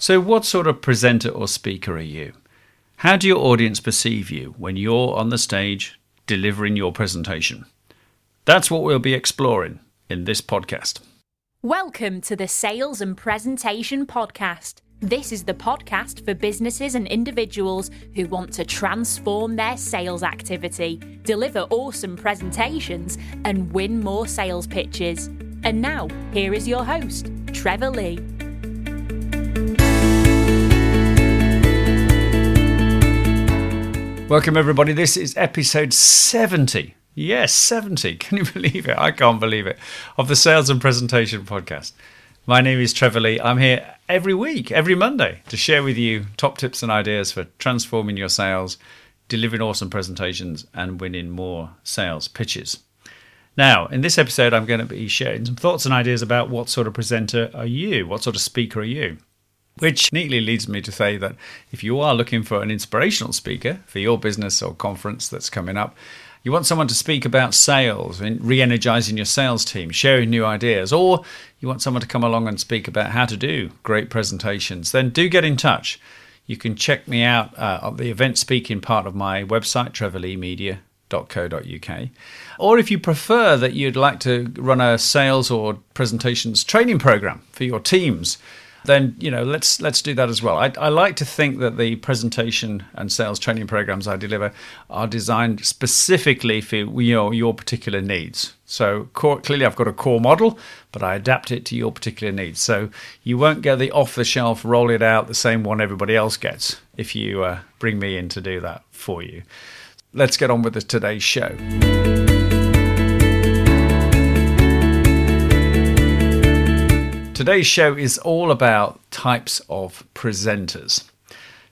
So, what sort of presenter or speaker are you? How do your audience perceive you when you're on the stage delivering your presentation? That's what we'll be exploring in this podcast. Welcome to the Sales and Presentation Podcast. This is the podcast for businesses and individuals who want to transform their sales activity, deliver awesome presentations, and win more sales pitches. And now, here is your host, Trevor Lee. Welcome, everybody. This is episode 70. Yes, 70. Can you believe it? I can't believe it. Of the Sales and Presentation Podcast. My name is Trevor Lee. I'm here every week, every Monday, to share with you top tips and ideas for transforming your sales, delivering awesome presentations, and winning more sales pitches. Now, in this episode, I'm going to be sharing some thoughts and ideas about what sort of presenter are you? What sort of speaker are you? Which neatly leads me to say that if you are looking for an inspirational speaker for your business or conference that's coming up, you want someone to speak about sales and re energizing your sales team, sharing new ideas, or you want someone to come along and speak about how to do great presentations, then do get in touch. You can check me out uh, at the event speaking part of my website, trevorleemedia.co.uk. Or if you prefer that you'd like to run a sales or presentations training program for your teams, then you know let's let's do that as well. I, I, like to think that the presentation and sales training programs I deliver are designed specifically for you know your particular needs. So core, clearly, I've got a core model, but I adapt it to your particular needs. So you won't get the off the shelf, roll it out the same one everybody else gets if you uh, bring me in to do that for you. Let's get on with the, today's show. Today's show is all about types of presenters.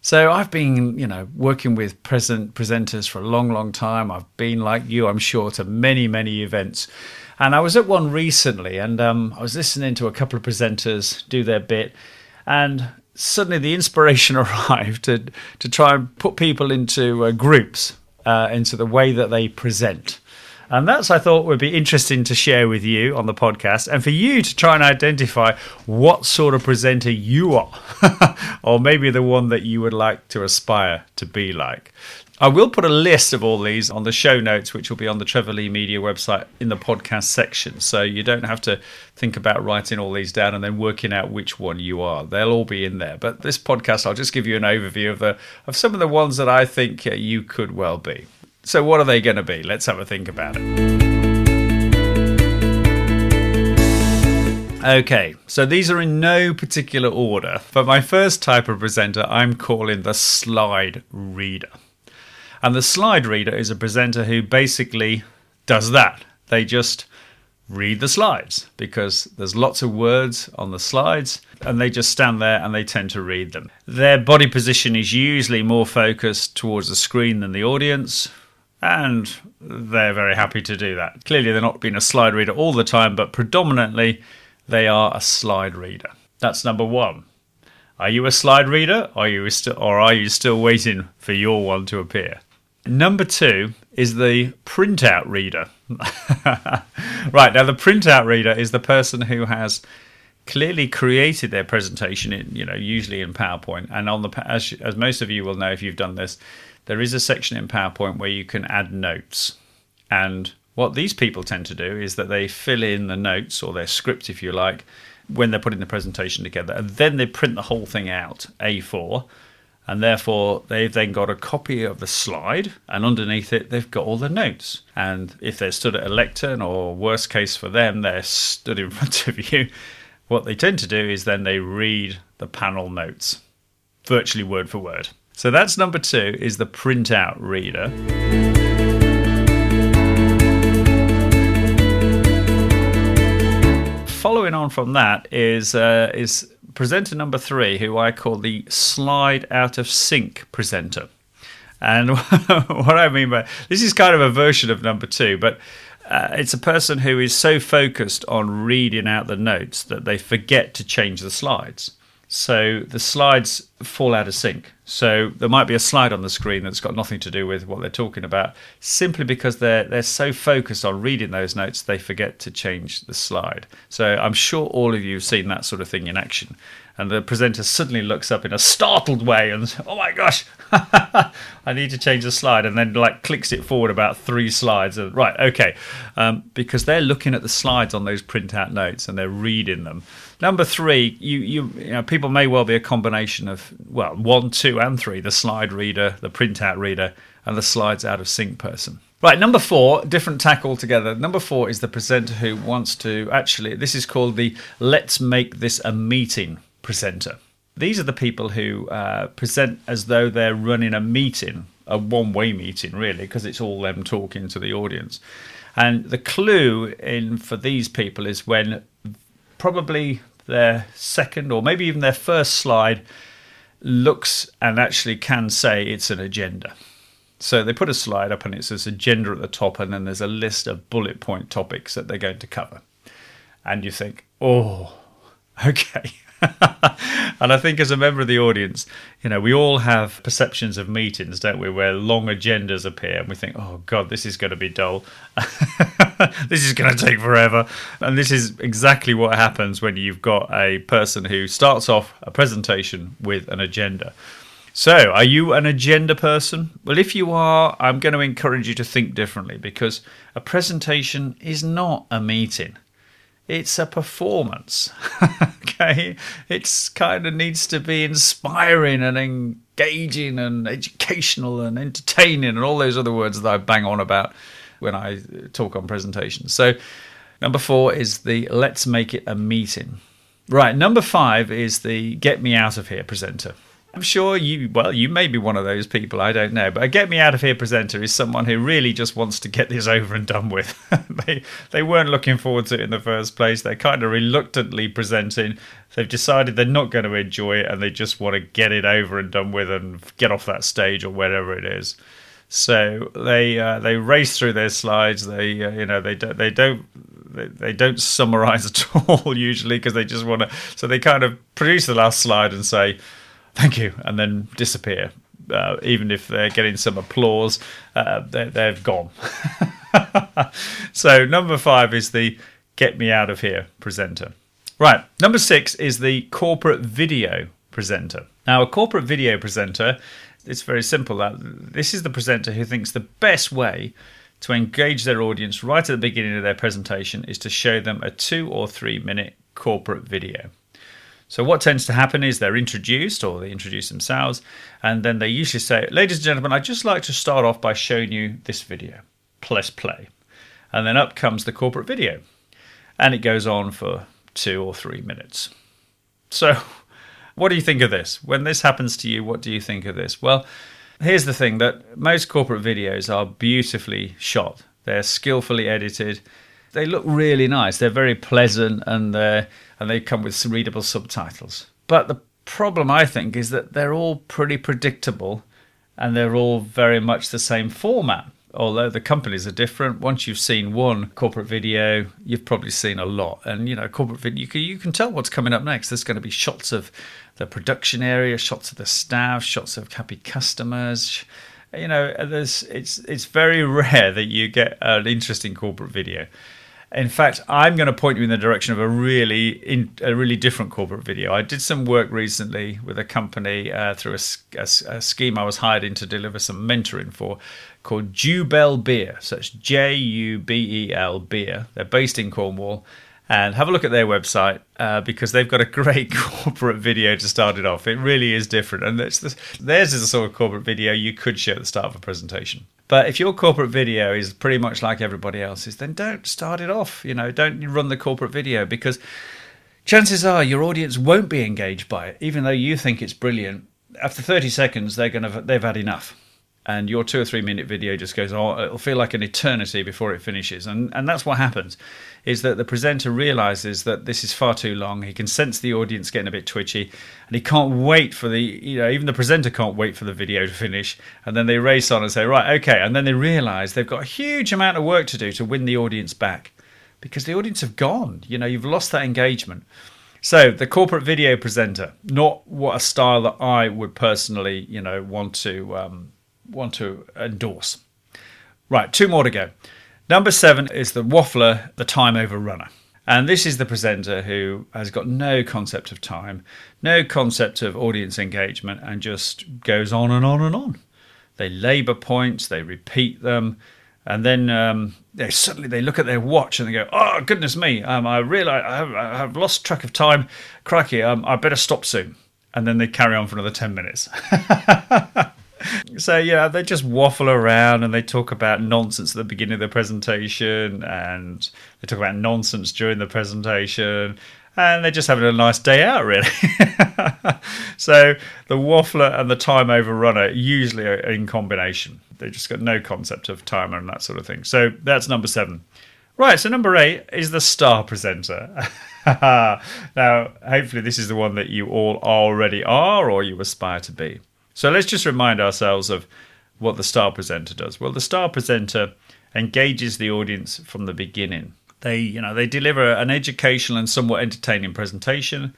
So I've been, you know, working with present presenters for a long, long time. I've been like you, I'm sure, to many, many events. And I was at one recently, and um, I was listening to a couple of presenters do their bit, and suddenly the inspiration arrived to to try and put people into uh, groups, uh, into the way that they present. And that's, I thought, would be interesting to share with you on the podcast and for you to try and identify what sort of presenter you are, or maybe the one that you would like to aspire to be like. I will put a list of all these on the show notes, which will be on the Trevor Lee Media website in the podcast section. So you don't have to think about writing all these down and then working out which one you are. They'll all be in there. But this podcast, I'll just give you an overview of the of some of the ones that I think uh, you could well be. So, what are they going to be? Let's have a think about it. Okay, so these are in no particular order, but my first type of presenter I'm calling the slide reader. And the slide reader is a presenter who basically does that. They just read the slides because there's lots of words on the slides and they just stand there and they tend to read them. Their body position is usually more focused towards the screen than the audience, and they're very happy to do that. Clearly, they're not being a slide reader all the time, but predominantly they are a slide reader. That's number one. Are you a slide reader, are you still, or are you still waiting for your one to appear? Number two is the printout reader. right now, the printout reader is the person who has clearly created their presentation in, you know, usually in PowerPoint, and on the as as most of you will know if you've done this, there is a section in PowerPoint where you can add notes. And what these people tend to do is that they fill in the notes or their script, if you like, when they're putting the presentation together. And then they print the whole thing out, A4. And therefore, they've then got a copy of the slide, and underneath it, they've got all the notes. And if they're stood at a lectern, or worst case for them, they're stood in front of you, what they tend to do is then they read the panel notes, virtually word for word. So that's number two is the printout reader. Following on from that is uh, is presenter number three, who I call the slide out of sync presenter. And what I mean by this is kind of a version of number two, but uh, it's a person who is so focused on reading out the notes that they forget to change the slides. So the slides fall out of sync. So there might be a slide on the screen that's got nothing to do with what they're talking about, simply because they're they're so focused on reading those notes they forget to change the slide. So I'm sure all of you have seen that sort of thing in action. And the presenter suddenly looks up in a startled way and oh my gosh i need to change the slide. And then like clicks it forward about three slides and, right okay. Um, because they're looking at the slides on those printout notes and they're reading them. Number three you, you, you know, people may well be a combination of well one two and three the slide reader the printout reader and the slides out of sync person. Right, number four, different tack altogether. Number four is the presenter who wants to actually, this is called the let's make this a meeting presenter. These are the people who uh, present as though they're running a meeting, a one way meeting, really, because it's all them talking to the audience. And the clue in for these people is when probably their second or maybe even their first slide looks and actually can say it's an agenda. So they put a slide up and it says agenda at the top, and then there's a list of bullet point topics that they're going to cover. And you think, oh, okay. and I think as a member of the audience, you know, we all have perceptions of meetings, don't we, where long agendas appear and we think, oh God, this is going to be dull. this is going to take forever. And this is exactly what happens when you've got a person who starts off a presentation with an agenda. So, are you an agenda person? Well, if you are, I'm going to encourage you to think differently because a presentation is not a meeting it's a performance. okay, it's kind of needs to be inspiring and engaging and educational and entertaining and all those other words that I bang on about when I talk on presentations. So, number four is the let's make it a meeting. Right, number five is the get me out of here presenter. I'm sure you, well, you may be one of those people, I don't know. But a get me out of here presenter is someone who really just wants to get this over and done with. they, they weren't looking forward to it in the first place. They're kind of reluctantly presenting. They've decided they're not going to enjoy it and they just want to get it over and done with and get off that stage or wherever it is. So they uh, they race through their slides. They uh, you know they don't they don't they, they don't summarize at all usually because they just want to. So they kind of produce the last slide and say, thank you, and then disappear. Uh, even if they're getting some applause, uh, they're, they've gone. so, number five is the get me out of here presenter. Right, number six is the corporate video presenter. Now, a corporate video presenter, it's very simple. This is the presenter who thinks the best way to engage their audience right at the beginning of their presentation is to show them a two or three minute corporate video. So what tends to happen is they're introduced or they introduce themselves and then they usually say, ladies and gentlemen, I'd just like to start off by showing you this video. Press play. And then up comes the corporate video. And it goes on for two or three minutes. So what do you think of this? When this happens to you, what do you think of this? Well, here's the thing that most corporate videos are beautifully shot. They're skillfully edited. They look really nice. They're very pleasant and they're and they come with some readable subtitles. But the problem, I think, is that they're all pretty predictable and they're all very much the same format. Although the companies are different, once you've seen one corporate video, you've probably seen a lot. And you know, corporate video, you can, you can tell what's coming up next. There's going to be shots of the production area, shots of the staff, shots of happy customers. You know, there's it's it's very rare that you get an interesting corporate video. In fact, I'm going to point you in the direction of a really in, a really different corporate video. I did some work recently with a company uh, through a, a, a, scheme I was hired in to deliver some mentoring for, called Jubel Beer. So it's J U B E L Beer. They're based in Cornwall, and have a look at their website uh, because they've got a great corporate video to start it off. It really is different, and it's the, theirs is a sort of corporate video you could show at the start of a presentation. But if your corporate video is pretty much like everybody else's, then don't start it off. You know, don't run the corporate video because chances are your audience won't be engaged by it, even though you think it's brilliant. After 30 seconds, they're gonna they've had enough and your two or three minute video just goes on. It'll feel like an eternity before it finishes, and and that's what happens, is that the presenter realizes that this is far too long. He can sense the audience getting a bit twitchy, and he can't wait for the you know even the presenter can't wait for the video to finish, and then they race on and say right okay, and then they realize they've got a huge amount of work to do to win the audience back, because the audience have gone. You know you've lost that engagement. So the corporate video presenter, not what a style that I would personally, you know, want to um, want to endorse. Right, two more to go. Number seven is the waffler, the time over runner. And this is the presenter who has got no concept of time, no concept of audience engagement, and just goes on and on and on. They labour points, they repeat them, and then um, they suddenly they look at their watch and they go, "Oh goodness me! Um, I realise I have, I have, lost track of time. Crikey! Um, I better stop soon." And then they carry on for another ten minutes. so yeah, they just waffle around and they talk about nonsense at the beginning of the presentation, and they talk about nonsense during the presentation, and they're just having a nice day out, really. so the waffler and the time overrunner usually are in combination. They just got no concept of timer and that sort of thing. So that's number seven. Right, so number eight is the star presenter. now, hopefully, this is the one that you all already are or you aspire to be. So let's just remind ourselves of what the star presenter does. Well, the star presenter engages the audience from the beginning. They, you know, they deliver an educational and somewhat entertaining presentation.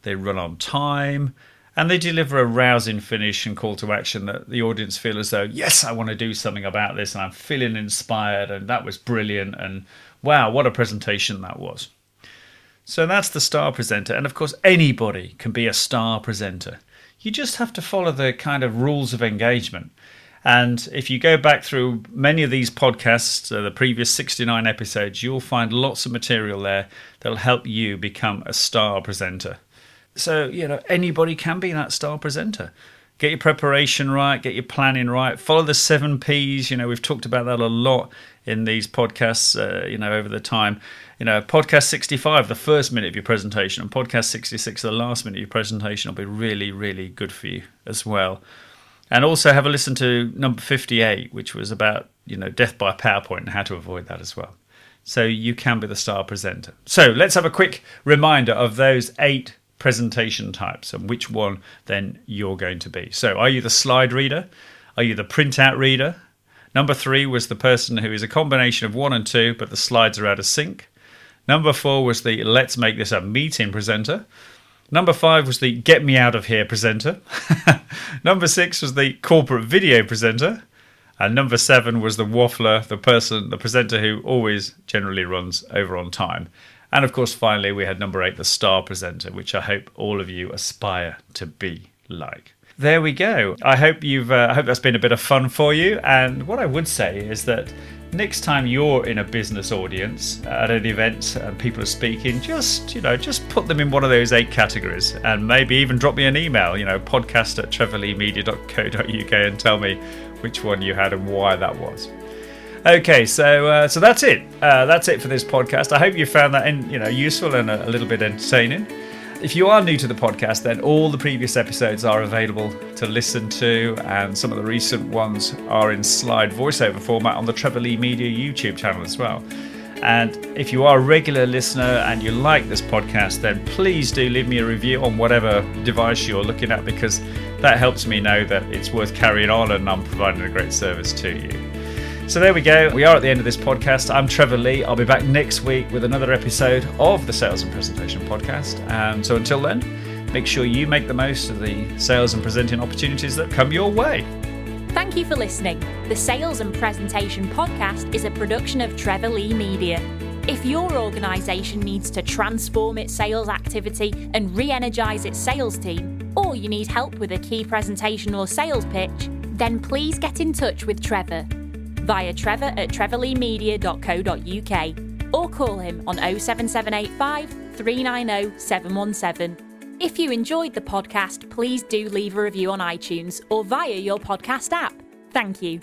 They run on time, and they deliver a rousing finish and call to action that the audience feel as though, yes, I want to do something about this, and I'm feeling inspired, and that was brilliant, and wow, what a presentation that was. So that's the star presenter, and of course, anybody can be a star presenter you just have to follow the kind of rules of engagement. And if you go back through many of these podcasts, uh, the previous 69 episodes, you'll find lots of material there that'll help you become a star presenter. So, you know, anybody can be that star presenter. Get your preparation right, get your planning right, follow the seven P's. You know, we've talked about that a lot in these podcasts, uh, you know, over the time you know, podcast 65, the first minute of your presentation, and podcast 66, the last minute of your presentation, will be really, really good for you as well. And also have a listen to number 58, which was about, you know, death by PowerPoint and how to avoid that as well. So you can be the star presenter. So let's have a quick reminder of those eight presentation types and which one then you're going to be. So are you the slide reader? Are you the printout reader? Number three was the person who is a combination of one and two, but the slides are out of sync. Number four was the Let's Make This a Meeting presenter. Number five was the Get Me Out of Here presenter. number six was the Corporate Video presenter. And number seven was the waffler, the person, the presenter who always generally runs over on time. And of course, finally, we had number eight, the star presenter, which I hope all of you aspire to be like. There we go. I hope you've. Uh, I hope that's been a bit of fun for you. And what I would say is that next time you're in a business audience at an event and people are speaking, just you know, just put them in one of those eight categories, and maybe even drop me an email, you know, podcast at trevorleemedia.co.uk, and tell me which one you had and why that was. Okay, so uh, so that's it. Uh, that's it for this podcast. I hope you found that in, you know useful and a, a little bit entertaining. If you are new to the podcast, then all the previous episodes are available to listen to, and some of the recent ones are in slide voiceover format on the Trevor Lee Media YouTube channel as well. And if you are a regular listener and you like this podcast, then please do leave me a review on whatever device you're looking at because that helps me know that it's worth carrying on and I'm providing a great service to you. So there we go. We are at the end of this podcast. I'm Trevor Lee. I'll be back next week with another episode of the Sales and Presentation Podcast. And so until then, make sure you make the most of the sales and presenting opportunities that come your way. Thank you for listening. The Sales and Presentation Podcast is a production of Trevor Lee Media. If your organisation needs to transform its sales activity and re energise its sales team, or you need help with a key presentation or sales pitch, then please get in touch with Trevor via trevor at trevorleemedia.co.uk or call him on 07785 390 717. If you enjoyed the podcast, please do leave a review on iTunes or via your podcast app. Thank you.